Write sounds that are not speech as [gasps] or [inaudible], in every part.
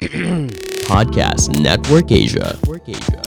[clears throat] Podcast Network Asia. Network Asia.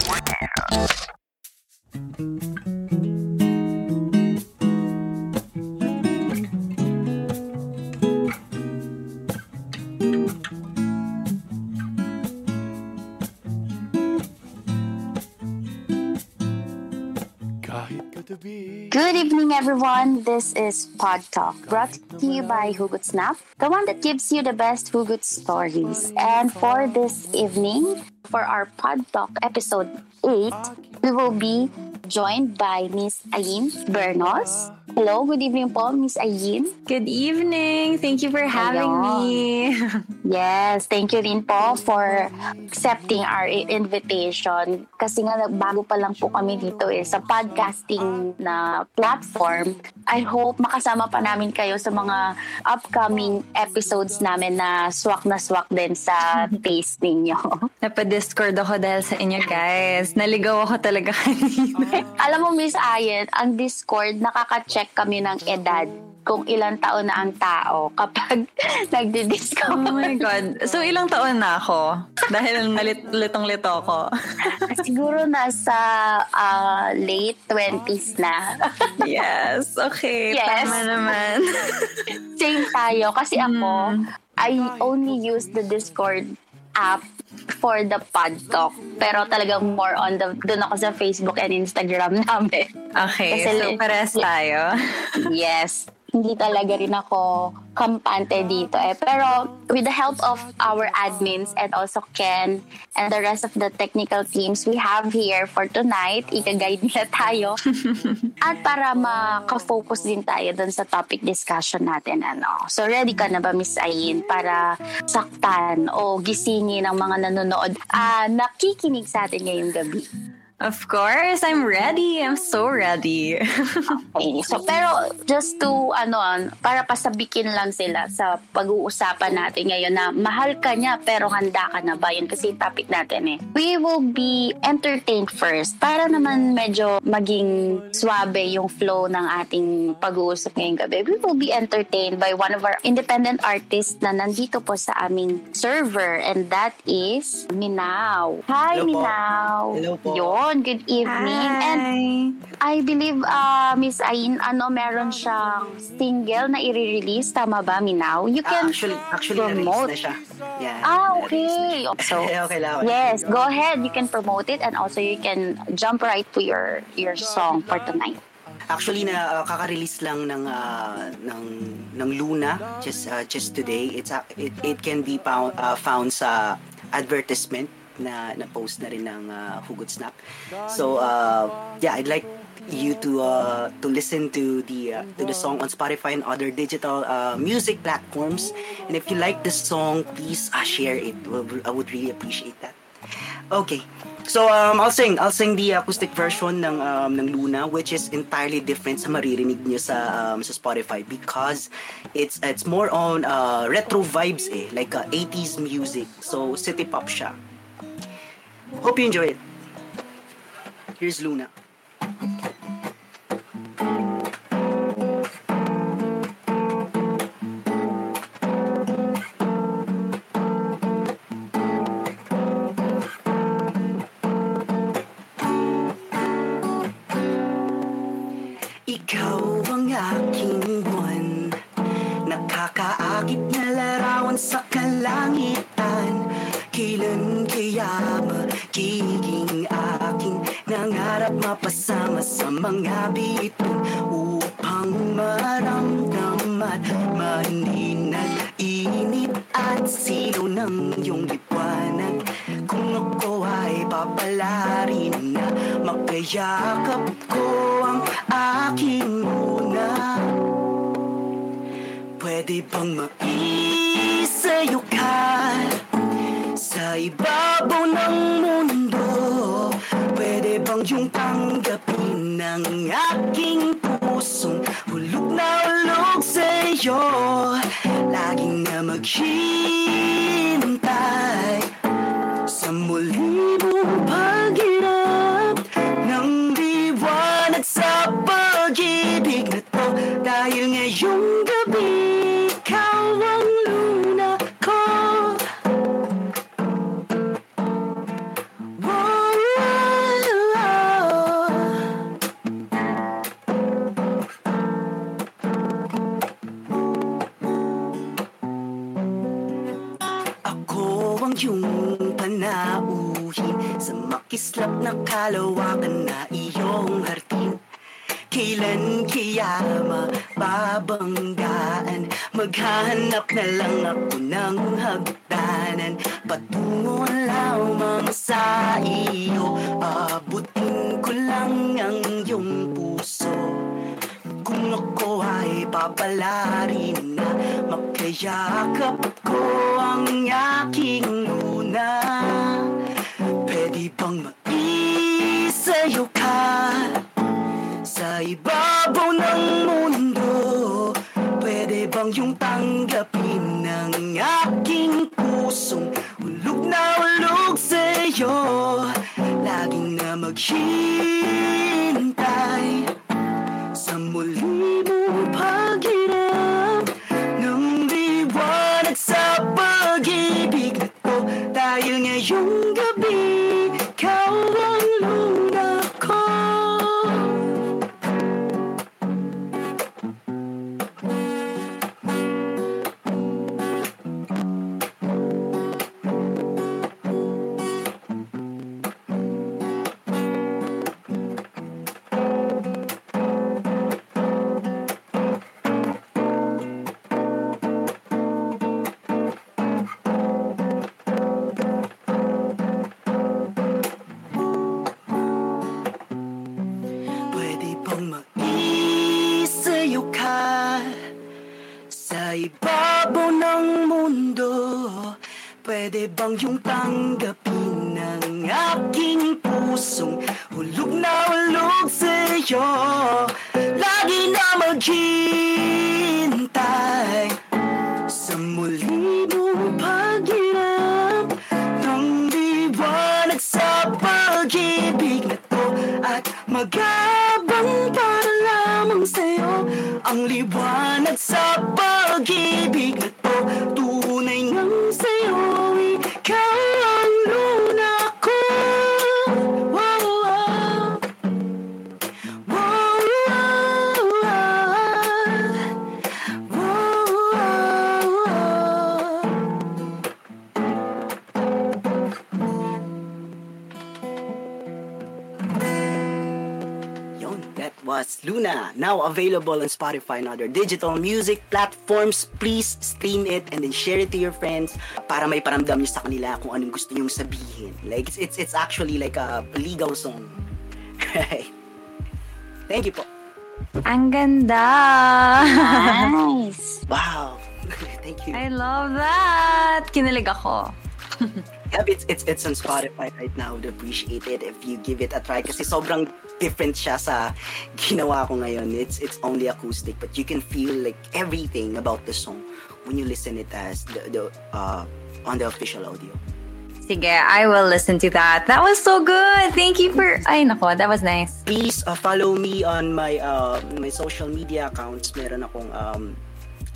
Good evening, everyone. This is Pod Talk, brought to you by Hugot Snap, the one that gives you the best Hugot stories. And for this evening, for our Pod Talk episode 8, we will be joined by Miss Ayin Bernos. Hello, good evening po, Miss Ayin. Good evening. Thank you for having Hello. me. Yes, thank you din po for accepting our invitation. Kasi nga bago pa lang po kami dito eh sa podcasting na platform. I hope makasama pa namin kayo sa mga upcoming episodes namin na swak na swak din sa [laughs] taste ninyo. [laughs] Napadiscord ako dahil sa inyo guys. Naligaw ako talaga [laughs] kanina. Alam mo, Miss Ayen, ang Discord, nakaka-check kami ng edad kung ilang taon na ang tao [laughs] kapag oh nagdi-discord. my God. So ilang taon na ako? Dahil litong-lito ako. [laughs] Siguro nasa ah, late 20s na. yes. Okay. Yes. Tama naman. Same tayo. Kasi ako, I only use the Discord app for the pod talk. Pero talagang more on the, dun ako sa Facebook and Instagram [laughs] namin. Okay. Kasi so pares tayo. Yes. Hindi talaga rin ako kampante dito eh. Pero with the help of our admins and also Ken and the rest of the technical teams we have here for tonight, ika-guide nila [laughs] tayo. At para maka-focus din tayo dun sa topic discussion natin. Ano. So ready ka na ba Miss Ayin para saktan o gisingin ang mga nanonood ah nakikinig sa atin ngayong gabi? Of course, I'm ready. I'm so ready. Okay. So, pero just to, ano, para pasabikin lang sila sa pag-uusapan natin ngayon na mahal ka niya pero handa ka na ba? Yun kasi topic natin eh. We will be entertained first para naman medyo maging swabe yung flow ng ating pag-uusap ngayong gabi. We will be entertained by one of our independent artists na nandito po sa aming server and that is Minaw. Hi, Hello po. Minaw. Hello po. Yun, good evening. And Hi. I believe, uh, Miss Ain, ano, meron siyang single na i-release. Tama ba, Minaw? You Ah, can actually, actually na-release promote. na siya. Yeah, Ah, okay. siya. So, [laughs] okay lang. yes, go ahead. You can promote it and also you can jump right to your your song for tonight. Actually na uh, kaka-release lang ng uh, ng ng Luna just uh, just today. It's uh, it, it can be found uh, found sa advertisement na na post na rin ng uh, Hugot Snap. So uh, yeah, I'd like you to uh, to listen to the uh, to the song on Spotify and other digital uh, music platforms. And if you like the song, please uh, share it. I would really appreciate that. Okay. So um I'll sing I'll sing the acoustic version ng um, ng Luna which is entirely different sa maririnig niyo sa um, sa Spotify because it's it's more on uh, retro vibes eh like uh, 80s music. So city pop siya. Hope you enjoy it. Here's Luna. Mga bituin Upang maramdam at maninag Init at silaw ng iyong liwanag. Kung ako ay papalarin na Makayakap ko ang aking muna. Pwede bang maisayo ka Sa ibabaw ng mundo? Pwede bang yung tanggapin ng aking pusong Hulog na hulog sa'yo. Laging na maghintay Sa muli mong paghirap na kalawakan na iyong hartin Kailan kaya mababanggaan? Maghanap na lang ako ng hagdanan. Patungo lamang sa iyo. Abutin ko lang ang iyong puso. Kung ako ay papalarin na Makayakap ko ang aking luna. Pwede bang Bang yung tanggapin ng aking pusong Hulog na hulog sa'yo. Laging na maghintay Sa muli mong paghirap Sa ibabaw ng mundo Pwede bang yung tanggapin ng aking pusong Hulog na hulog sa'yo? Lagi na maghintay Sa muli mong paghirap Ng liwanag sa pag-ibig na to At magabang para lamang sa'yo. Ang liwanag sa pag-ibig. na was Luna. Now available on Spotify and other digital music platforms. Please stream it and then share it to your friends para may paramdam niyo sa kanila kung anong gusto niyong sabihin. Like, it's, it's, it's actually like a ligaw song. [laughs] Right? Thank you po. Ang ganda! Nice. Wow. [laughs] Thank you. I love that! Kinilig ako. [laughs] It's, it's, it's on Spotify right now. Would appreciate it if you give it a try kasi sobrang different siya sa ginawa ko ngayon. It's it's only acoustic but you can feel like everything about the song when you listen it as the, the uh, on the official audio. Sige, I will listen to that. That was so good! Thank you for... Ay, nako, that was nice. Please uh, follow me on my uh, my social media accounts. Meron akong um,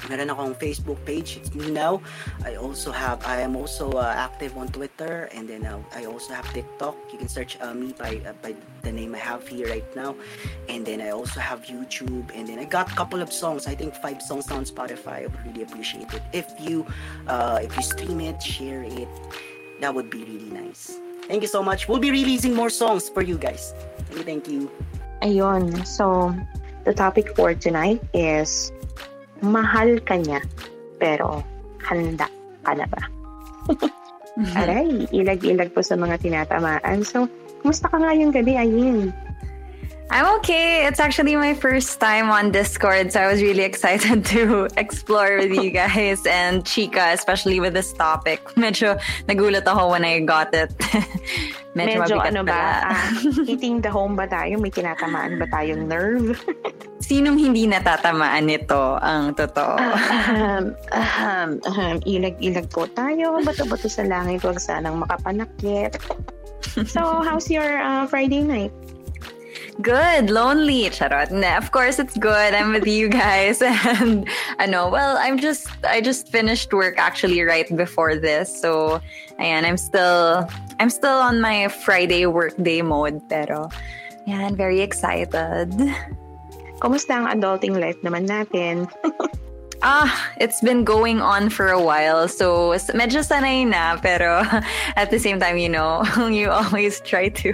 meron akong Facebook page. It's me now. I also have I am also uh, active on Twitter and then uh, I also have TikTok. You can search uh, me by uh, by the name I have here right now. And then I also have YouTube and then I got a couple of songs. I think five songs on Spotify. I would really appreciate it if you uh, if you stream it, share it. That would be really nice. Thank you so much. We'll be releasing more songs for you guys. Thank you. Thank you. Ayun. So, the topic for tonight is mahal ka niya, pero handa ka na ba? [laughs] Aray, ilag-ilag po sa mga tinatamaan. So, kumusta ka nga yung gabi, Ayin? I'm okay. It's actually my first time on Discord, so I was really excited [laughs] to explore with you guys and Chica, especially with this topic. [laughs] Medyo nagulat ako when I got it. [laughs] Medyo, Medyo ano ba, ah, hitting the home ba tayo? May tinatamaan ba tayong nerve? Sinong hindi natatamaan nito ang totoo? Ahem, ahem, ahem. Ilag-ilag po tayo. Bato-bato sa langit. Huwag sanang makapanakit. So, how's your uh, Friday night? Good, lonely, charot. Nah, of course it's good. I'm with you guys, [laughs] and I know. Well, I'm just I just finished work actually right before this, so ayan, I'm still I'm still on my Friday workday mode, pero yeah, I'm very excited. Kumusta ang adulting life naman natin? [laughs] Ah, it's been going on for a while. So, medyo sanay na. Pero [laughs] at the same time, you know, [laughs] you always try to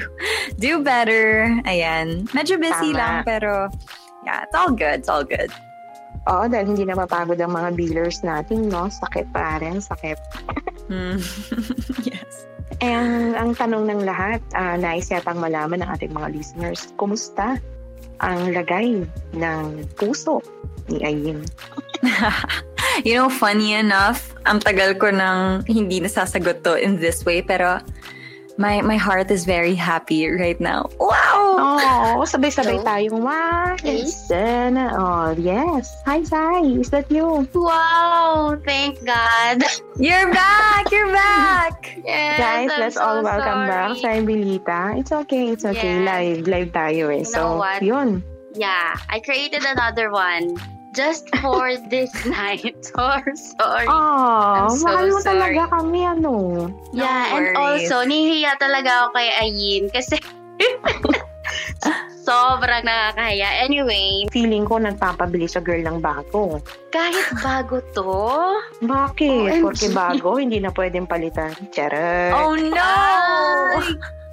do better. Ayan. Medyo busy Tama. lang, pero yeah, it's all good. It's all good. Oo, dahil hindi na mapagod ang mga dealers natin, no? Sakit pa rin, sakit. Hmm. [laughs] yes. Ang, ang tanong ng lahat, uh, nais yatang malaman ng ating mga listeners, kumusta ang lagay ng puso ni Ayin? [laughs] you know, funny enough, ang tagal ko nang hindi nasasagot to in this way, pero my my heart is very happy right now. Wow! Oh, sabay-sabay Hello? tayong, wow, Yes. sana all. Yes. Hi, Sai. Is that you? Wow! Thank God. You're back! You're back! [laughs] Yes, Guys, I'm let's so all welcome sorry. back sa Bilita. It's okay, it's okay. Yes. Live, live tayo eh. You so, know what? yun. Yeah, I created another one just for [laughs] this night. So [laughs] sorry. Oh, I'm so mahal mo sorry. talaga kami, ano. yeah, and worries. also, nihiya talaga ako kay Ayin kasi [laughs] sobrang nakakahiya. Anyway, Feeling ko nagpapabili sa girl ng bago. kahit bago to, Bakit? OMG. Porque bago, hindi na pwedeng palitan. Charot. Oh no!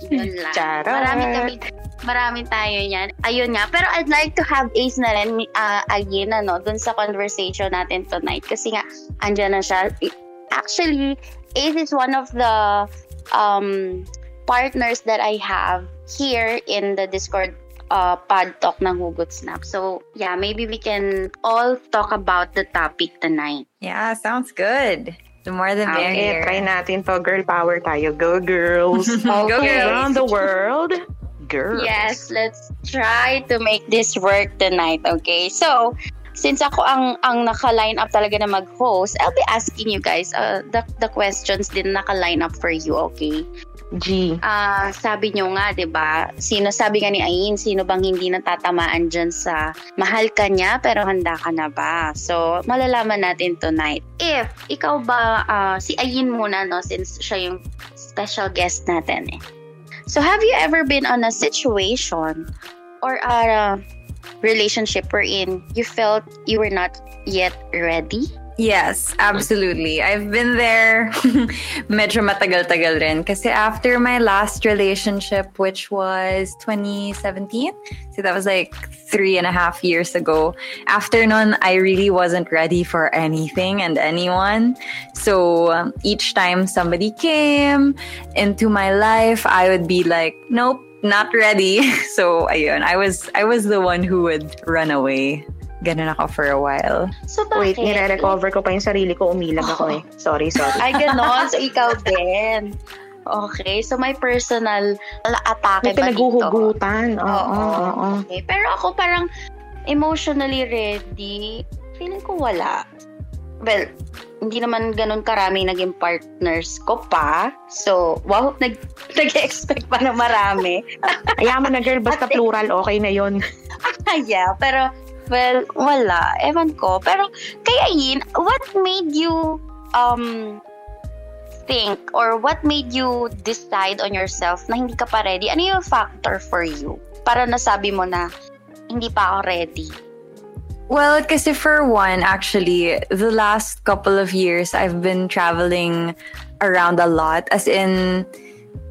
Yun lang. Charot. Marami kami, marami tayo yan. Ayun nga. Pero I'd like to have Ace na rin uh, again, ano, dun sa conversation natin tonight. Kasi nga, andyan na siya. Actually, Ace is one of the um, partners that I have here in the Discord uh, pod talk ng Hugot Snap. So, yeah, maybe we can all talk about the topic tonight. Yeah, sounds good. The more the Okay, Okay, merrier. try natin to. Girl power tayo. Go, girls. [laughs] Go, girls. Around the world. Girls. Yes, let's try to make this work tonight, okay? So, since ako ang ang naka-line up talaga na mag-host, I'll be asking you guys uh, the, the questions din naka-line up for you, okay? G. Ah, sabi nyo nga, 'di ba? Sino sabi nga ni Ayin, sino bang hindi natatamaan diyan sa mahal ka niya pero handa ka na ba? So, malalaman natin tonight. If ikaw ba ah, si Ayin muna no since siya yung special guest natin eh. So, have you ever been on a situation or a relationship wherein you felt you were not yet ready? Yes, absolutely. I've been there [laughs] medyo matagal-tagal rin. Kasi after my last relationship, which was 2017, so that was like three and a half years ago. After nun, I really wasn't ready for anything and anyone. So um, each time somebody came into my life, I would be like, nope, not ready. [laughs] So ayun, I was I was the one who would run away. Ganun ako for a while. So, Wait, bakit? nire-recover ko pa yung sarili ko. Umilag ako eh. [gasps] Sorry, sorry. Ay, ganon. So, [laughs] ikaw din. Okay. So, may personal atake May ba dito? pinaguhugutan. Oo, Oo. oo. Okay. Pero ako parang emotionally ready. Feeling ko wala. Well, hindi naman ganun karami naging partners ko pa. So, wow, [laughs] nag, nag-expect pa na marami. Ayaw mo na girl, basta plural, okay na yon. [laughs] yeah, pero, well, wala. Ewan ko. Pero, kaya Yin, what made you, um, think or what made you decide on yourself na hindi ka pa ready? Ano yung factor for you? Para nasabi mo na, hindi pa ako ready. Well, kasi for one, actually, the last couple of years, I've been traveling around a lot. As in,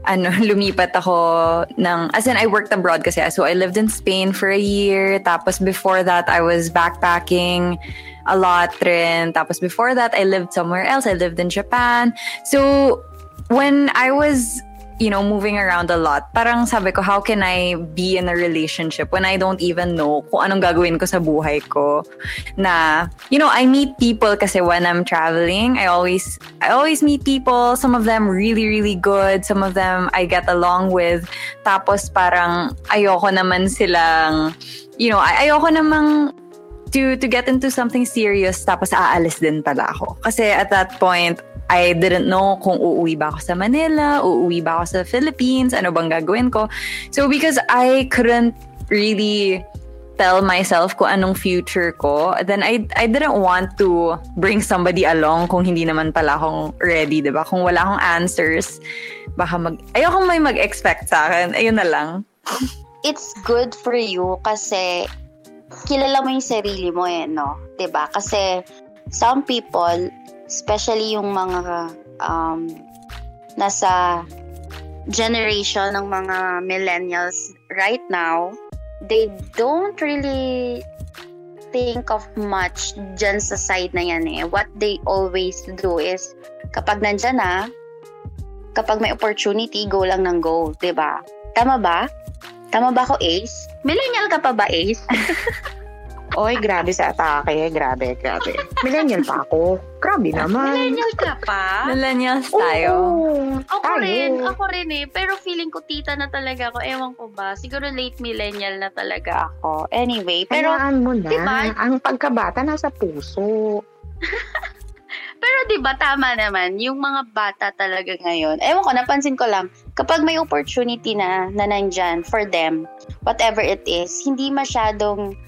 ano, [laughs] lumipat ako ng, as in, I worked abroad kasi. So, I lived in Spain for a year. Tapos, before that, I was backpacking a lot rin. Tapos, before that, I lived somewhere else. I lived in Japan. So, when I was you know, moving around a lot, parang sabi ko, how can I be in a relationship when I don't even know kung anong gagawin ko sa buhay ko? Na, you know, I meet people kasi when I'm traveling, I always, I always meet people. Some of them really, really good. Some of them I get along with. Tapos parang ayoko naman silang, you know, ay- ayoko namang to to get into something serious tapos aalis din pala ako. Kasi at that point, I didn't know kung uuwi ba ako sa Manila, uuwi ba ako sa Philippines, ano bang gagawin ko. So because I couldn't really tell myself kung anong future ko, then I I didn't want to bring somebody along kung hindi naman pala akong ready, 'di ba? Kung wala akong answers, baka mag ayoko may mag-expect sa akin. Ayun na lang. It's good for you kasi kilala mo yung sarili mo eh, no? ba? Kasi some people, especially yung mga um, nasa generation ng mga millennials right now, they don't really think of much dyan sa side na yan eh. What they always do is, kapag nandyan na, kapag may opportunity, go lang ng go, ba? Tama ba? Tama ba ako, Ace? Millennial ka pa ba, Ace? [laughs] Oy, grabe sa atake. Grabe, grabe. Millennial pa ako. Grabe naman. Millennial ka pa? Millennials tayo. Oo, Ako tayo. rin, ako rin eh. Pero feeling ko tita na talaga ako. Ewan ko ba. Siguro late millennial na talaga ako. Anyway, pero Hayaan mo na. diba? Ang pagkabata nasa puso. [laughs] pero 'di ba tama naman yung mga bata talaga ngayon. Ewan ko napansin ko lang kapag may opportunity na na nandyan for them, whatever it is, hindi masyadong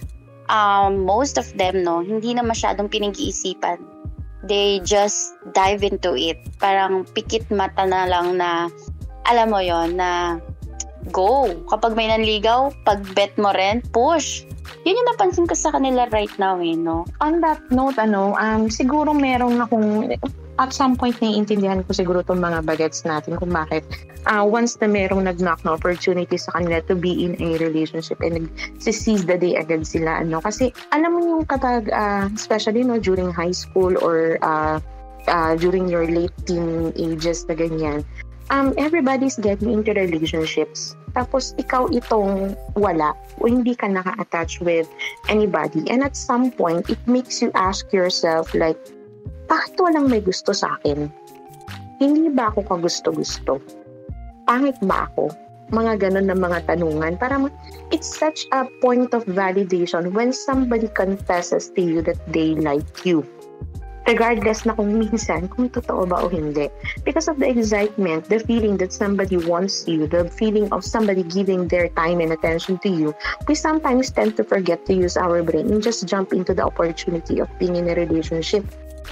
um, most of them no, hindi na masyadong pinag-iisipan. They just dive into it. Parang pikit mata na lang na alam mo yon na go. Kapag may nanligaw, pag bet mo rin, push. Yun yung napansin ko sa kanila right now eh, no? On that note, ano, um, siguro meron akong, at some point naiintindihan ko siguro itong mga bagets natin kung bakit uh, once na merong nag-knock na opportunity sa kanila to be in a relationship and nag-seize the day agad sila, ano, kasi alam mo yung kapag, uh, especially no, during high school or uh, uh, during your late teen ages na ganyan, um, everybody's getting into relationships. Tapos ikaw itong wala o hindi ka naka-attach with anybody. And at some point, it makes you ask yourself like, bakit walang may gusto sa akin? Hindi ba ako kagusto-gusto? Pangit ba ako? Mga ganun na mga tanungan. Parang it's such a point of validation when somebody confesses to you that they like you regardless na kung minsan, kung totoo ba o hindi. Because of the excitement, the feeling that somebody wants you, the feeling of somebody giving their time and attention to you, we sometimes tend to forget to use our brain and just jump into the opportunity of being in a relationship.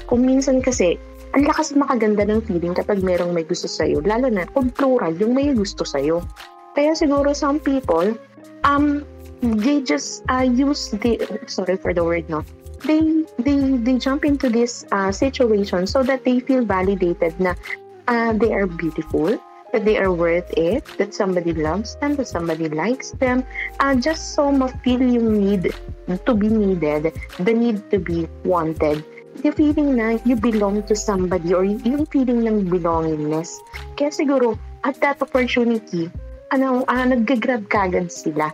Kung minsan kasi, ang lakas makaganda ng feeling kapag merong may gusto sa'yo, lalo na kung plural yung may gusto sa'yo. Kaya siguro some people, um, they just uh, use the, sorry for the word, no? they they they jump into this uh, situation so that they feel validated na uh, they are beautiful that they are worth it that somebody loves them that somebody likes them uh, just so ma-feel yung need to be needed the need to be wanted the feeling na you belong to somebody or yung feeling ng belongingness kaya siguro at that opportunity ano uh, nag-grab kagad sila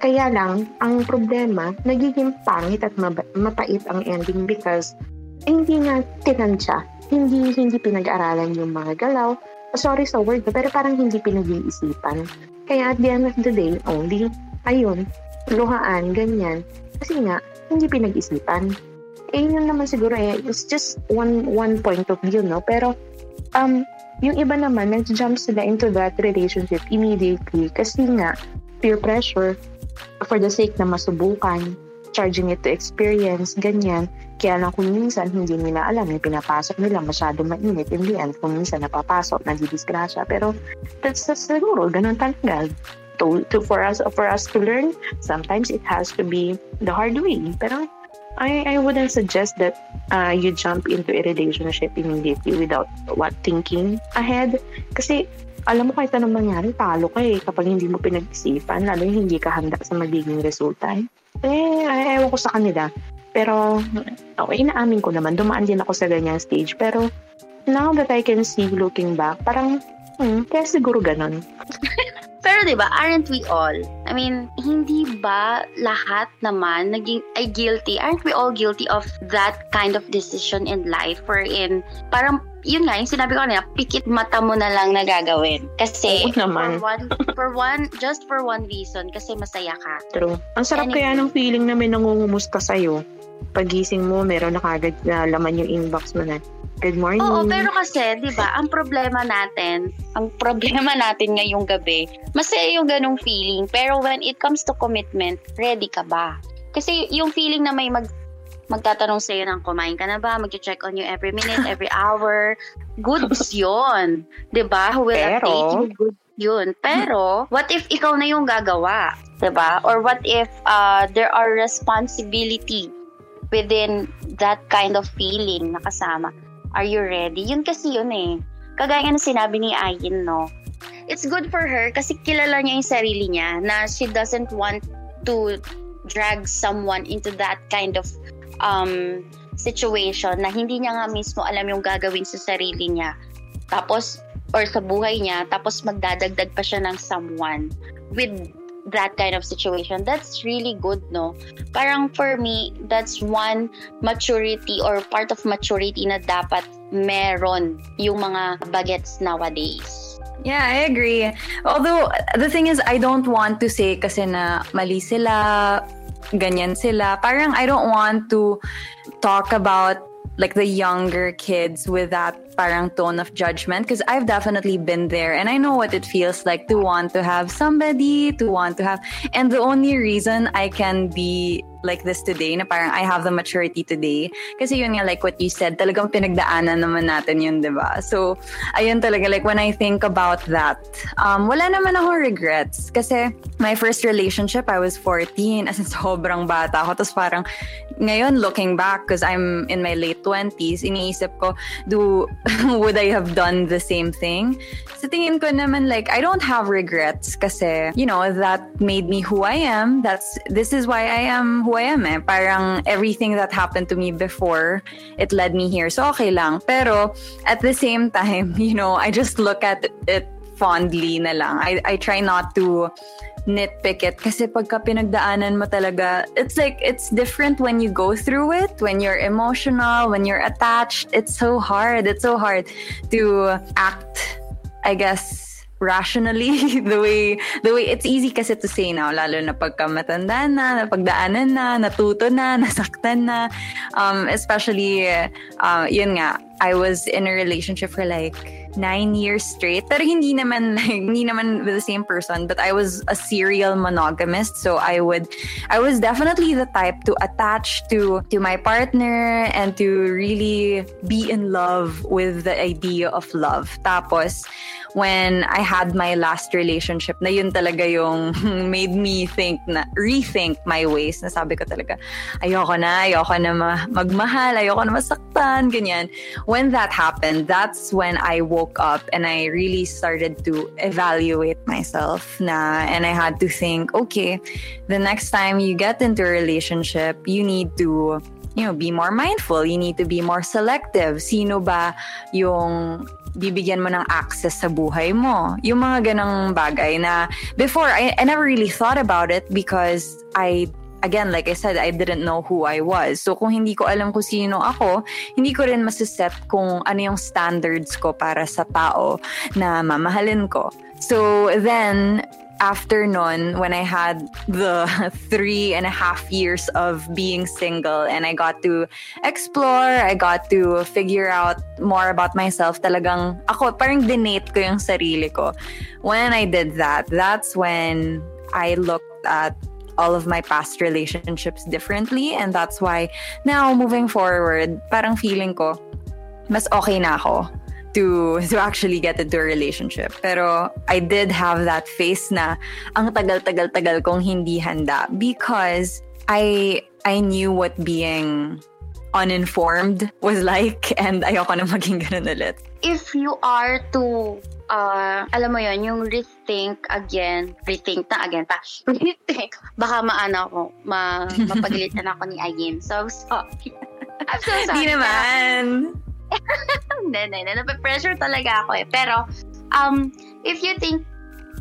kaya lang, ang problema, nagiging pangit at mapait ang ending because eh, hindi nga tinansya. Hindi, hindi pinag-aralan yung mga galaw. Sorry sa word, pero parang hindi pinag-iisipan. Kaya at the end of the day, only, ayun, luhaan, ganyan. Kasi nga, hindi pinag-isipan. Eh, yun naman siguro eh, it's just one one point of view, no? Pero, um, yung iba naman, nag-jump sila into that relationship immediately kasi nga, peer pressure, for the sake na masubukan, charging it to experience, ganyan. Kaya lang kung minsan hindi nila alam, yung pinapasok nila masyado mainit. In the end, kung minsan napapasok, nagdidisgrasya. Pero that's, that's siguro, ganun talaga. To, to, for, us, for us to learn, sometimes it has to be the hard way. Pero I, I wouldn't suggest that uh, you jump into a relationship immediately without what thinking ahead. Kasi alam mo kahit anong mangyari, talo ka eh kapag hindi mo pinag-isipan, lalo yung hindi ka handa sa magiging resulta. Eh, ay, ewan ko sa kanila. Pero, okay, inaamin ko naman, dumaan din ako sa ganyang stage. Pero, now that I can see looking back, parang, hmm, kaya siguro ganun. [laughs] Pero 'di ba, aren't we all? I mean, hindi ba lahat naman naging ay guilty? Aren't we all guilty of that kind of decision in life wherein parang yun nga, yung sinabi ko kanina, pikit mata mo na lang na gagawin. Kasi, Oo naman. for one, for one, just for one reason, kasi masaya ka. True. Ang sarap Anyway. kaya ng feeling na may nangungumusta sa'yo. Pagising mo, meron na kagad na laman yung inbox mo na. Good morning. Oo, pero kasi, di ba, ang problema natin, ang [laughs] problema natin ngayong gabi, masaya yung ganong feeling. Pero when it comes to commitment, ready ka ba? Kasi yung feeling na may mag magtatanong sa'yo ng kumain ka na ba, mag-check on you every minute, every [laughs] hour, goods yun. Di ba? Who will Pero- update you, goods yun. Pero, what if ikaw na yung gagawa? Ba? Or what if uh, there are responsibility within that kind of feeling na kasama. Are you ready? Yun kasi yun eh. Kagaya na sinabi ni Ayin, no? It's good for her kasi kilala niya yung sarili niya na she doesn't want to drag someone into that kind of um, situation na hindi niya nga mismo alam yung gagawin sa sarili niya. Tapos, or sa buhay niya, tapos magdadagdag pa siya ng someone with that kind of situation. That's really good, no? Parang for me, that's one maturity or part of maturity na dapat meron yung mga bagets nowadays. Yeah, I agree. Although, the thing is, I don't want to say kasi na mali sila, ganyan sila. Parang I don't want to talk about like the younger kids with that parang tone of judgment because I've definitely been there and I know what it feels like to want to have somebody to want to have and the only reason I can be like this today na parang I have the maturity today kasi yun nga like what you said talagang pinagdaanan naman natin yun di ba? So ayun talaga like when I think about that um, wala naman ako regrets. Kasi my first relationship I was 14 [laughs] as in sobrang bata ako tapos parang ngayon looking back because I'm in my late 20s iniisip ko do [laughs] would I have done the same thing? Sa tingin ko naman, like, I don't have regrets kasi, you know, that made me who I am. That's, this is why I am who I am eh. Parang everything that happened to me before, it led me here. So, okay lang. Pero, at the same time, [laughs] you know, I just look at it fondly na lang. I, I try not to nitpick it kasi pagka pinagdaanan mo talaga it's like it's different when you go through it when you're emotional when you're attached. It's so hard. It's so hard to act i guess rationally [laughs] the way the way it's easy kasi to say now lalo na pagka matanda na napagdaanan na natuto na [laughs] nasaktan na. Um especially uh, yun nga I was in a relationship for like nine years straight. Pero hindi naman [laughs] like, hindi naman with the same person, but I was a serial monogamist. So I would, I was definitely the type to attach to, to my partner and to really be in love with the idea of love. Tapos, when I had my last relationship, na yun talaga yung [laughs] made me think na, rethink my ways. Na sabi ko talaga, ayoko na, ayoko na ma- magmahal, ayoko na masaktan, ganyan. When that happened, that's when I woke up and I really started to evaluate myself na and I had to think, okay, the next time you get into a relationship, you need to you know, be more mindful. You need to be more selective. Sino ba yung bibigyan mo ng access sa buhay mo. Yung mga ganong bagay na before, I, I never really thought about it because I again, like I said, I didn't know who I was. So kung hindi ko alam kung sino ako, hindi ko rin masiset kung ano yung standards ko para sa tao na mamahalin ko. So then, after nun, when I had the [laughs] three and a half years of being single and I got to explore, I got to figure out more about myself, talagang ako, parang dinate ko yung sarili ko. When I did that, that's when I looked at all of my past relationships differently and that's why now moving forward parang feeling ko mas okay na ako to [laughs] to actually get into a relationship pero I did have that face na ang tagal-tagal-tagal kong hindi handa because I I knew what being uninformed was [laughs] like and ayoko na maging ganun ulit. If you are to uh, alam mo yon yung rethink again, rethink na again pa, [laughs] rethink, baka maano ako, ma, mapagalitan ako ni Ayin. So, sorry. [laughs] I'm so sorry. Di naman. [laughs] Hindi, hindi, hindi. Nape-pressure talaga ako eh. Pero, um, if you think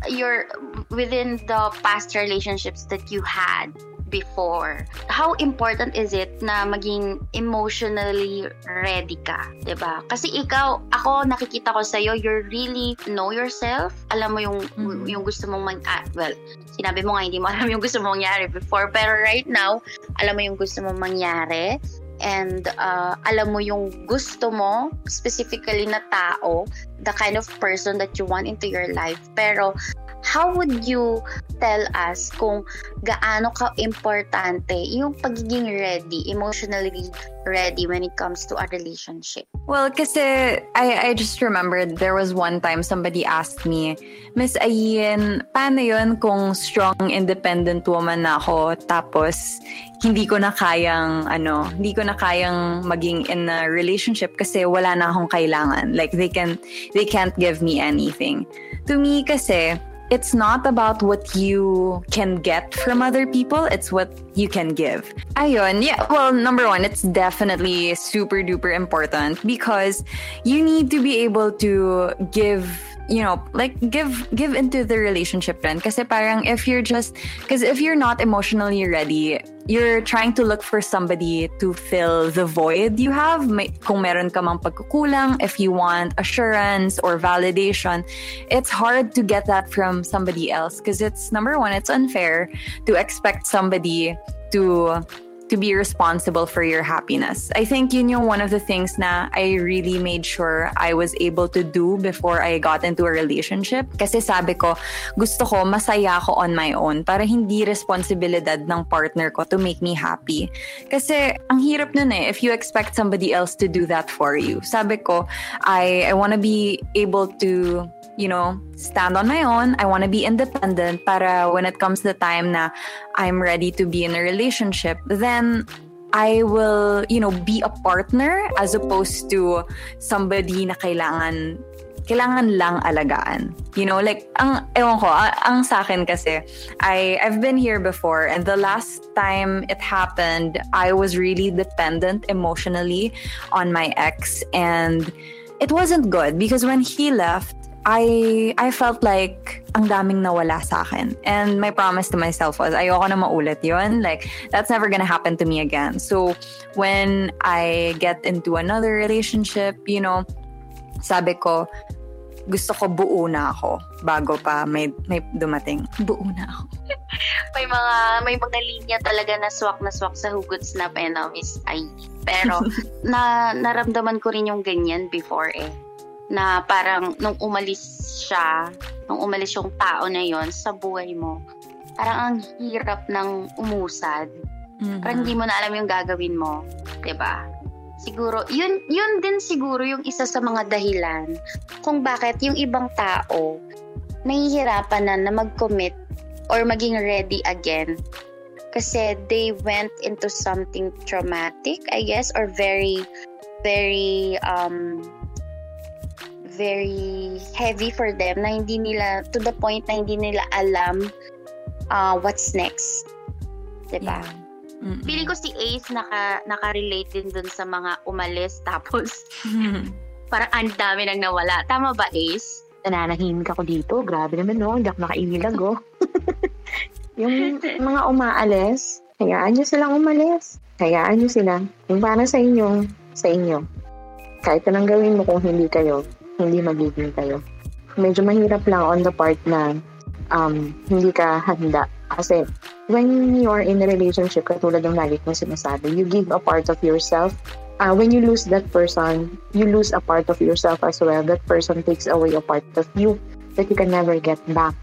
you're within the past relationships that you had, before. How important is it na maging emotionally ready ka, 'di ba? Kasi ikaw, ako nakikita ko sa iyo, you really know yourself. Alam mo yung mm-hmm. yung gusto mong mag ah, well, sinabi mo nga hindi mo [laughs] alam yung gusto mong mangyari before, pero right now, alam mo yung gusto mong mangyari and uh, alam mo yung gusto mo, specifically na tao, the kind of person that you want into your life. Pero how would you tell us kung gaano ka importante yung pagiging ready, emotionally ready when it comes to a relationship? Well, kasi I, I just remembered there was one time somebody asked me, Miss Ayin, paano yun kung strong, independent woman na ako tapos hindi ko na kayang, ano, hindi ko na kayang maging in a relationship kasi wala na akong kailangan. Like, they can, they can't give me anything. To me kasi, it's not about what you can get from other people, it's what you can give. Ayun, yeah, well, number one, it's definitely super duper important because you need to be able to give you know like give give into the relationship then. Kasi parang if you're just because if you're not emotionally ready you're trying to look for somebody to fill the void you have. May, kung meron ka mang pagkukulang if you want assurance or validation it's hard to get that from somebody else because it's number one it's unfair to expect somebody to to be responsible for your happiness. I think yun yung one of the things na I really made sure I was able to do before I got into a relationship. Kasi sabi ko, gusto ko masaya ako on my own para hindi responsibilidad ng partner ko to make me happy. Kasi ang hirap nun eh, if you expect somebody else to do that for you. Sabi ko, I, I wanna be able to you know, stand on my own. I want to be independent para when it comes the time na I'm ready to be in a relationship, then I will, you know, be a partner as opposed to somebody na kailangan kailangan lang alagaan. You know, like, ang, ewan ko, ang, ang sa akin kasi, I, I've been here before and the last time it happened, I was really dependent emotionally on my ex and it wasn't good because when he left, I I felt like ang daming nawala sa akin. And my promise to myself was ayoko na maulit 'yon. Like that's never gonna happen to me again. So when I get into another relationship, you know, sabi ko gusto ko buo na ako bago pa may may dumating. Buo na ako. [laughs] may mga may mga linya talaga na swak na swak sa hugot snap and now is ay. Pero [laughs] na naramdaman ko rin yung ganyan before eh na parang nung umalis siya, nung umalis yung tao na yon sa buhay mo, parang ang hirap ng umusad. Mm-hmm. Parang hindi mo na alam yung gagawin mo. ba diba? Siguro, yun, yun din siguro yung isa sa mga dahilan kung bakit yung ibang tao nahihirapan na na mag-commit or maging ready again kasi they went into something traumatic, I guess, or very, very um, very heavy for them na hindi nila, to the point na hindi nila alam uh, what's next. Diba? Yeah. Mm-mm. Feeling ko si Ace naka, naka-relate din dun sa mga umalis [laughs] tapos parang ang dami nang nawala. Tama ba, Ace? Nananahimik ako dito. Grabe naman, no? Hindi ako nakailag, oh. [laughs] yung mga umaalis, hayaan nyo silang umalis. Hayaan nyo sila. Yung para sa inyo, sa inyo. Kahit anong gawin mo kung hindi kayo, hindi magiging kayo. Medyo mahirap lang on the part na um, hindi ka handa. Kasi when you are in a relationship, katulad ng lagi kong sinasabi, you give a part of yourself. Uh, when you lose that person, you lose a part of yourself as well. That person takes away a part of you that you can never get back.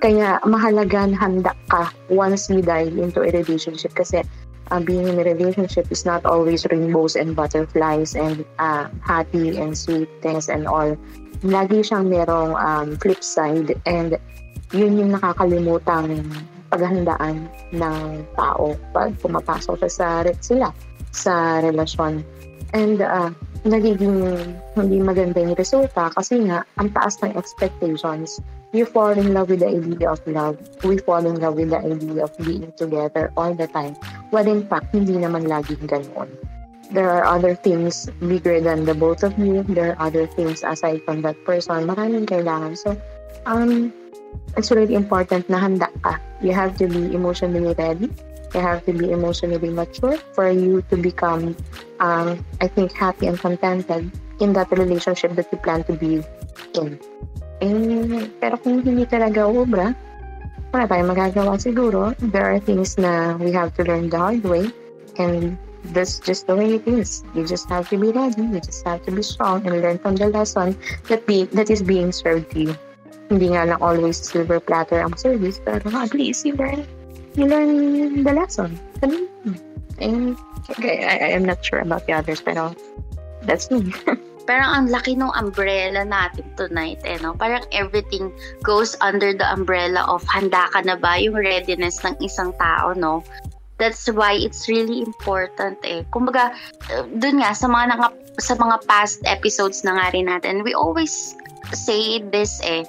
Kaya mahalaga handa ka once you dive into a relationship kasi uh, being in a relationship is not always rainbows and butterflies and uh, happy and sweet things and all. Lagi siyang merong um, flip side and yun yung nakakalimutang paghandaan ng tao pag pumapasok siya sa sila sa relasyon. And uh, nagiging hindi maganda yung resulta kasi nga ang taas ng expectations you fall in love with the idea of love. We fall in love with the idea of being together all the time. When in fact, hindi naman laging ganoon. There are other things bigger than the both of you. There are other things aside from that person. Maraming kailangan. So, um, it's really important na handa ka. You have to be emotionally ready. You have to be emotionally mature for you to become, um, I think, happy and contented in that relationship that you plan to be in. Eh, pero kung hindi talaga obra, wala tayong magagawa siguro. There are things na we have to learn the hard way. And that's just the way it is. You just have to be ready. You just have to be strong and learn from the lesson that be that is being served to you. hindi nga lang always silver platter ang service, pero at least you learn, you learn the lesson. And okay, I, I am not sure about the others, pero that's me. [laughs] Parang ang laki ng umbrella natin tonight, eh, no? Parang everything goes under the umbrella of handa ka na ba yung readiness ng isang tao, no? That's why it's really important, eh. Kumbaga, dun nga, sa mga, naka, sa mga past episodes na nga rin natin, we always say this, eh,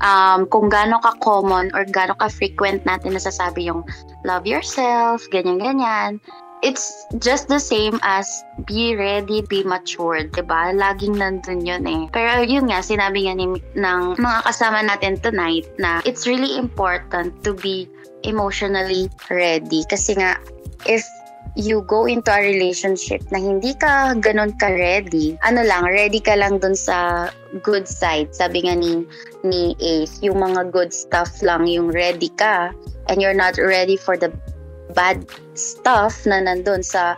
um, kung gaano ka-common or gaano ka-frequent natin nasasabi yung love yourself, ganyan-ganyan it's just the same as be ready, be matured, ba? Laging nandun 'yun eh. Pero yun nga sinabi nga ni, ng mga kasama natin tonight na it's really important to be emotionally ready kasi nga if you go into a relationship na hindi ka ganun ka ready, ano lang, ready ka lang dun sa good side. Sabi nga ni, ni Ace, yung mga good stuff lang yung ready ka and you're not ready for the bad stuff na nandun sa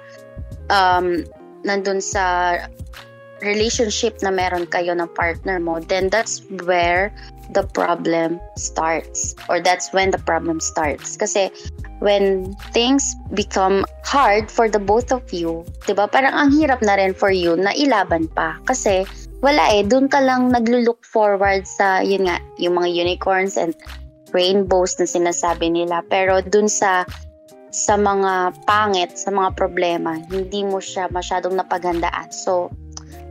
um, nandun sa relationship na meron kayo ng partner mo, then that's where the problem starts. Or that's when the problem starts. Kasi when things become hard for the both of you, 'di ba? Parang ang hirap na rin for you na ilaban pa kasi wala eh, doon ka lang naglo-look forward sa yun nga, yung mga unicorns and rainbows na sinasabi nila. Pero doon sa sa mga pangit, sa mga problema, hindi mo siya masyadong napaghandaan. So,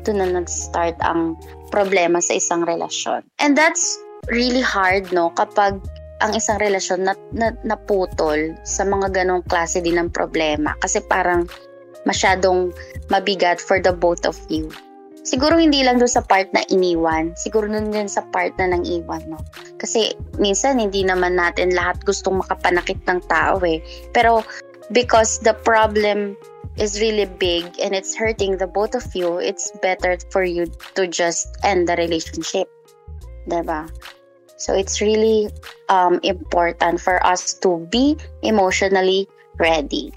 doon na nag-start ang problema sa isang relasyon. And that's really hard, no? Kapag ang isang relasyon na, na, naputol sa mga ganong klase din ng problema. Kasi parang masyadong mabigat for the both of you. Siguro hindi lang doon sa part na iniwan. Siguro doon din sa part na nang iwan, no? Kasi minsan hindi naman natin lahat gustong makapanakit ng tao eh. Pero because the problem is really big and it's hurting the both of you, it's better for you to just end the relationship. Diba? So it's really um, important for us to be emotionally ready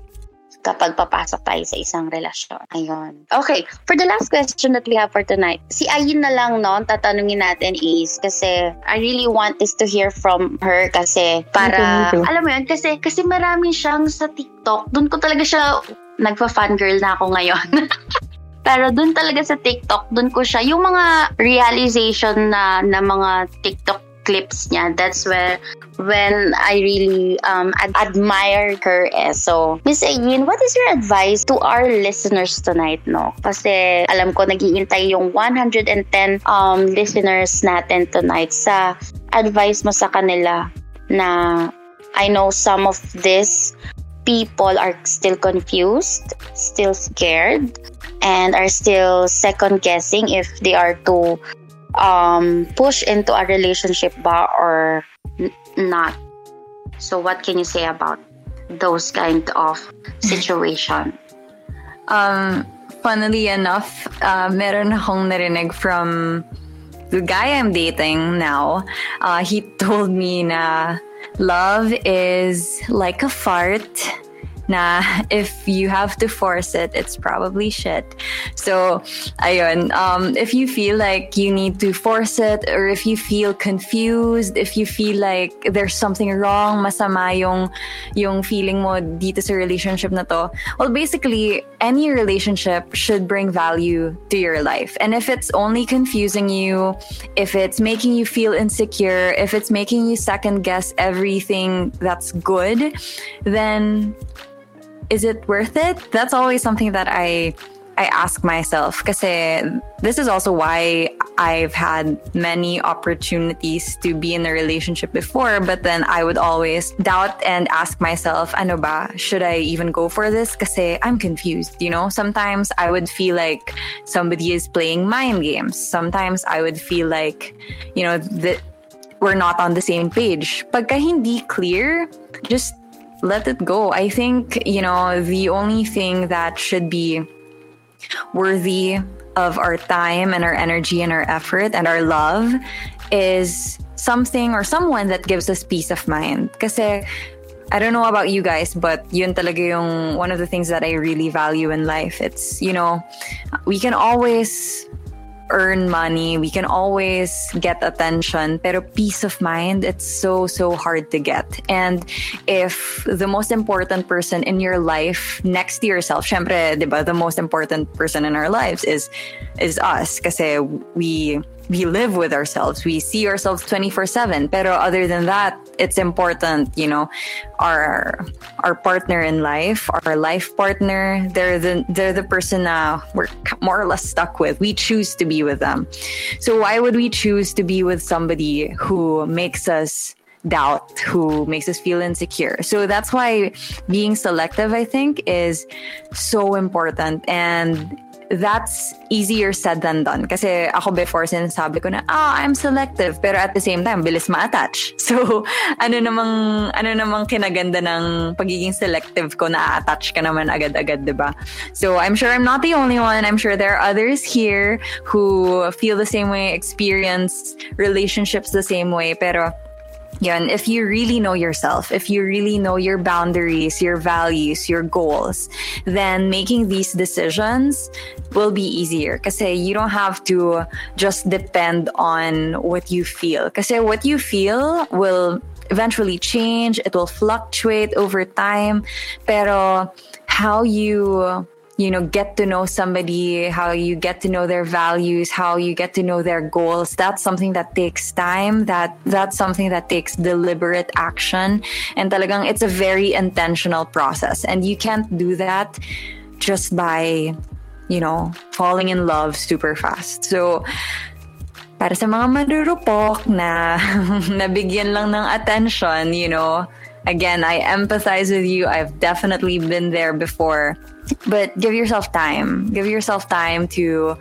kapag papasok tayo sa isang relasyon. Ayun. Okay, for the last question that we have for tonight, si Ayin na lang, no, tatanungin natin is, kasi I really want this to hear from her kasi para, alam mo yun, kasi, kasi marami siyang sa TikTok, doon ko talaga siya, nagpa-fangirl na ako ngayon. [laughs] Pero doon talaga sa TikTok, doon ko siya, yung mga realization na, na mga TikTok clips niya, that's where when I really um, ad- admire her eh. So, Miss Ayin, what is your advice to our listeners tonight, no? Kasi alam ko naghihintay yung 110 um, listeners natin tonight sa advice mo sa kanila na I know some of this people are still confused, still scared, and are still second guessing if they are to um, push into a relationship ba or n- not. So what can you say about those kind of situation? [laughs] Um, funnily enough, uh, meron akong narinig from the guy I'm dating now. Uh, he [laughs] told me na love is like a fart. Na if you have to force it, it's probably shit. So, ayun, um, if you feel like you need to force it, or if you feel confused, if you feel like there's something wrong, masama yung, yung feeling mo dito sa relationship na to, well, basically, any relationship should bring value to your life. And if it's only confusing you, if it's making you feel insecure, if it's making you second guess everything that's good, then is it worth it? That's always something that I I ask myself kasi eh, this is also why I've had many opportunities to be in a relationship before but then I would always doubt and ask myself ano ba? Should I even go for this? Kasi eh, I'm confused you know? Sometimes I would feel like somebody is playing mind games. Sometimes I would feel like you know that we're not on the same page. Pagka hindi clear just let it go. I think, you know, the only thing that should be worthy of our time and our energy and our effort and our love is something or someone that gives us peace of mind. Kasi I don't know about you guys, but yun talaga yung one of the things that I really value in life. It's, you know, we can always earn money, we can always get attention, pero peace of mind, it's so, so hard to get. And if the most important person in your life next to yourself, syempre, di ba, the most important person in our lives is is us kasi we we live with ourselves. We see ourselves 24/7. Pero other than that, it's important, you know, our our partner in life, our life partner, they're the they're the person uh, we're more or less stuck with. We choose to be with them. So why would we choose to be with somebody who makes us doubt, who makes us feel insecure. So that's why being selective, I think, is so important. And that's easier said than done. Kasi ako before sinasabi ko na, ah, I'm selective. Pero at the same time, bilis ma-attach. [laughs] So, ano namang, ano namang kinaganda ng pagiging selective ko na attach ka naman agad-agad, di ba? So, I'm sure I'm not the only one. I'm sure there are others here who feel the same way, experience relationships the same way. Pero Yun, if you really know yourself, if you really know your boundaries, your values, your goals, then making these decisions will be easier. Because you don't have to just depend on what you feel. Because what you feel will eventually change, it will fluctuate over time. Pero how you you know get to know somebody how you get to know their values how you get to know their goals. That's something that takes time. That that's something that takes deliberate action. And talagang it's a very intentional process. And you can't do that just by you know falling in love super fast. So para sa mga madurupok na [laughs] nabigyan lang ng attention, you know, again, I empathize with you. I've definitely been there before. But give yourself time. Give yourself time to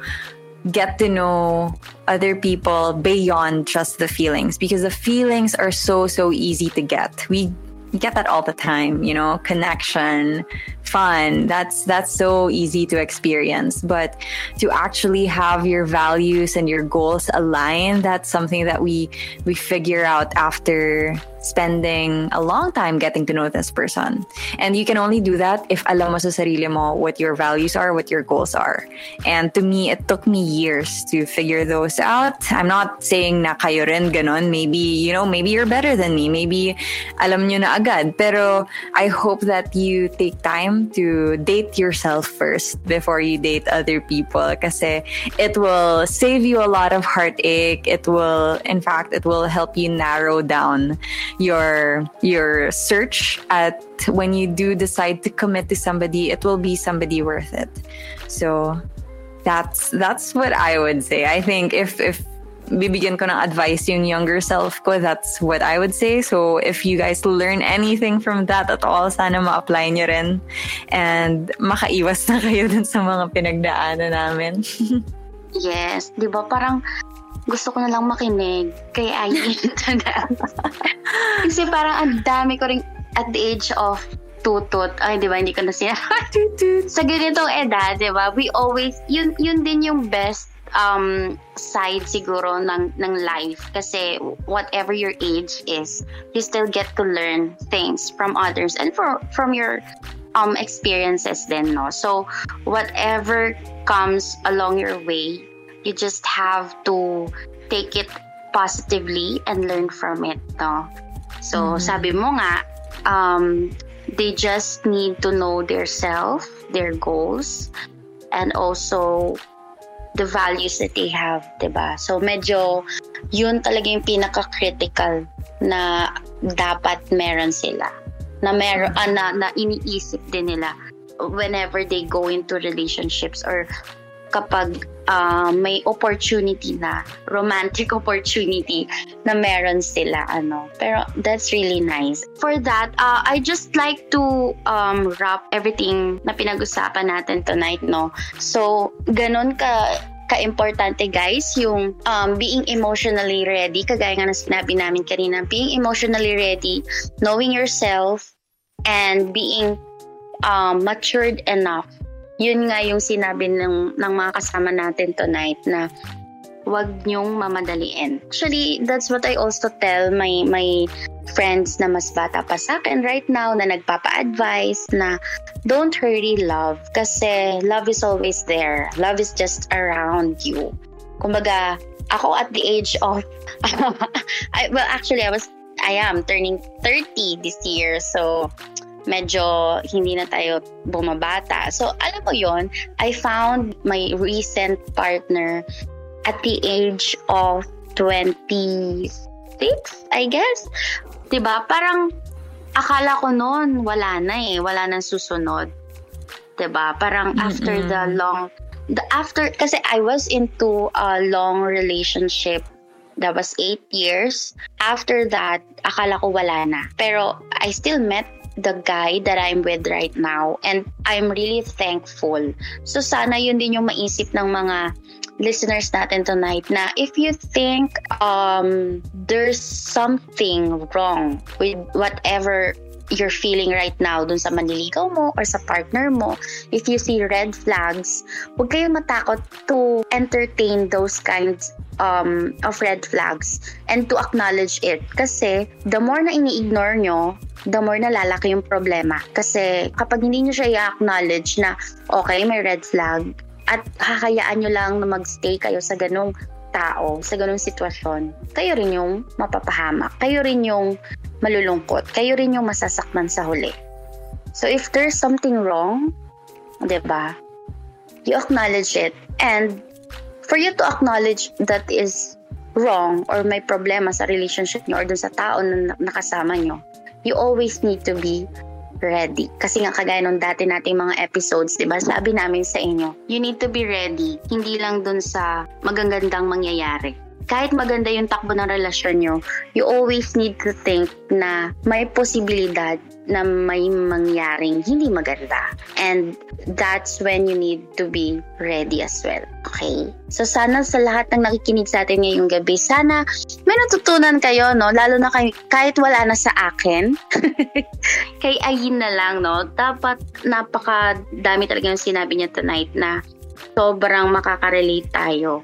get to know other people beyond just the feelings because the feelings are so so easy to get. We get that all the time, you know, connection, fun. That's that's so easy to experience, but to actually have your values and your goals aligned, that's something that we we figure out after spending a long time getting to know this person. And you can only do that if alam mo sa sarili mo what your values are, what your goals are. And to me, it took me years to figure those out. I'm not saying na kayo rin ganon. Maybe, you know, maybe you're better than me. Maybe alam nyo na agad. Pero I hope that you take time to date yourself first before you date other people kasi it will save you a lot of heartache. It will, in fact, it will help you narrow down your your search at when you do decide to commit to somebody it will be somebody worth it so that's that's what i would say i think if if bibigyan ko ng advice yung younger self ko, that's what I would say. So if you guys learn anything from that at all, sana ma-apply nyo rin. And makaiwas na kayo dun sa mga pinagdaanan namin. [laughs] yes. Di ba parang gusto ko na lang makinig kay Ayin. [laughs] Kasi parang ang dami ko rin at the age of tutut. Ay, di ba, hindi ko na siya. [laughs] Sa ganitong edad, di ba, we always, yun, yun din yung best um, side siguro ng, ng life. Kasi whatever your age is, you still get to learn things from others and for, from your um, experiences then, no? So, whatever comes along your way, you just have to take it positively and learn from it no so mm-hmm. sabi mo nga um, they just need to know their self their goals and also the values that they have, 'di ba? So medyo yun talaga yung pinaka-critical na dapat meron sila. Na meron uh, na, na iniisip din nila whenever they go into relationships or kapag uh, may opportunity na, romantic opportunity na meron sila. ano Pero that's really nice. For that, uh, I just like to um, wrap everything na pinag-usapan natin tonight. no So, ganun ka ka-importante guys yung um, being emotionally ready kagaya nga na sinabi namin kanina being emotionally ready knowing yourself and being um, matured enough yun nga yung sinabi ng, ng mga kasama natin tonight na wag niyong mamadaliin. Actually, that's what I also tell my my friends na mas bata pa sa akin right now na nagpapa-advise na don't hurry love kasi love is always there. Love is just around you. kumbaga, ako at the age of, [laughs] I, well, actually, I was, I am turning 30 this year. So, medyo hindi na tayo bumabata. So, alam mo yon I found my recent partner at the age of 26, I guess. 'Di ba? Parang akala ko noon wala na eh, wala nang susunod. 'Di ba? Parang after Mm-mm. the long the after kasi I was into a long relationship that was eight years. After that, akala ko wala na. Pero I still met the guy that I'm with right now and I'm really thankful. So sana yun din yung maisip ng mga listeners natin tonight na if you think um, there's something wrong with whatever you're feeling right now dun sa manliligaw mo or sa partner mo, if you see red flags, huwag kayong matakot to entertain those kinds um, of red flags and to acknowledge it. Kasi the more na ini-ignore nyo, the more na lalaki yung problema. Kasi kapag hindi nyo siya i-acknowledge na okay, may red flag, at hakayaan nyo lang na magstay kayo sa ganong tao, sa ganong sitwasyon, kayo rin yung mapapahamak. Kayo rin yung malulungkot. Kayo rin yung masasaktan sa huli. So if there's something wrong, 'di ba? You acknowledge it and for you to acknowledge that is wrong or may problema sa relationship niyo or dun sa tao na nakasama niyo, you always need to be ready. Kasi nga kagaya nung dati nating mga episodes, 'di ba? Sabi namin sa inyo, you need to be ready. Hindi lang dun sa magagandang mangyayari. Kahit maganda yung takbo ng relasyon nyo, you always need to think na may posibilidad na may mangyaring hindi maganda. And that's when you need to be ready as well. Okay? So sana sa lahat ng nakikinig sa atin ngayong gabi, sana may natutunan kayo, no? Lalo na kay, kahit wala na sa akin. [laughs] kay Ayin na lang, no? Dapat napaka dami talaga yung sinabi niya tonight na sobrang makaka-relate tayo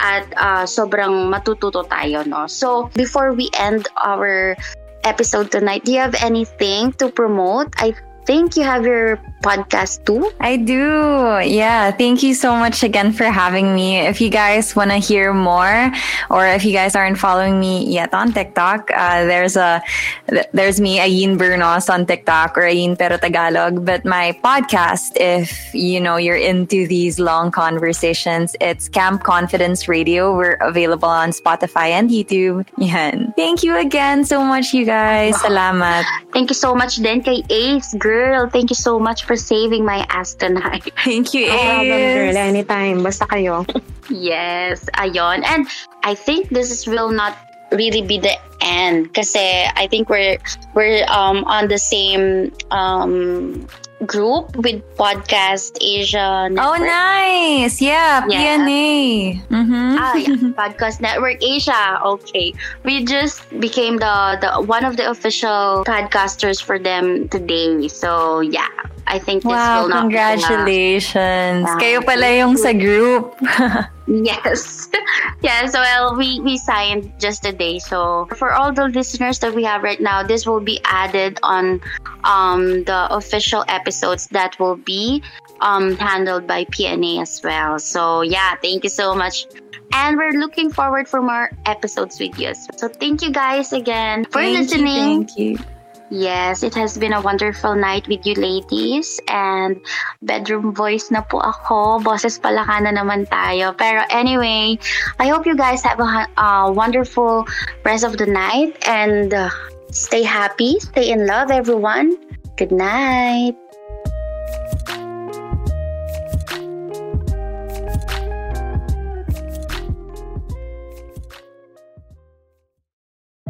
at uh, sobrang matututo tayo, no? So, before we end our episode tonight, do you have anything to promote? I think you have your podcast too. I do. Yeah. Thank you so much again for having me. If you guys want to hear more, or if you guys aren't following me yet on TikTok, uh, there's a there's me, Ayin Bernos on TikTok or Ayin Pero Tagalog. But my podcast, if you know you're into these long conversations, it's Camp Confidence Radio. We're available on Spotify and YouTube. [laughs] Yan. Thank you again so much, you guys. Salamat. Thank you so much then kay Ace, girl. Thank you so much for saving my ass tonight. [laughs] Thank you, No problem, girl. Ace. Anytime. Basta kayo. Yes, ayon. And I think this is, will not really be the end kasi I think we're we're um on the same um group with Podcast Asia Oh, nice. Yeah, Yeah. PNA. Mm-hmm. Ah, yeah, [laughs] Podcast Network Asia. Okay, we just became the the one of the official podcasters for them today. So yeah, I think this Wow, will not be congratulations. Wow. Kayo pala yung sa group. [laughs] Yes. [laughs] yeah, so well, we, we signed just today. So for all the listeners that we have right now, this will be added on um, the official episodes that will be um, handled by PNA as well. So yeah, thank you so much. And we're looking forward for more episodes with you. So thank you guys again for Thank you, listening. thank you. Yes, it has been a wonderful night with you ladies and bedroom voice na po ako. Boses pala ka na naman tayo. Pero anyway, I hope you guys have a, a wonderful rest of the night and uh, stay happy, stay in love everyone. Good night.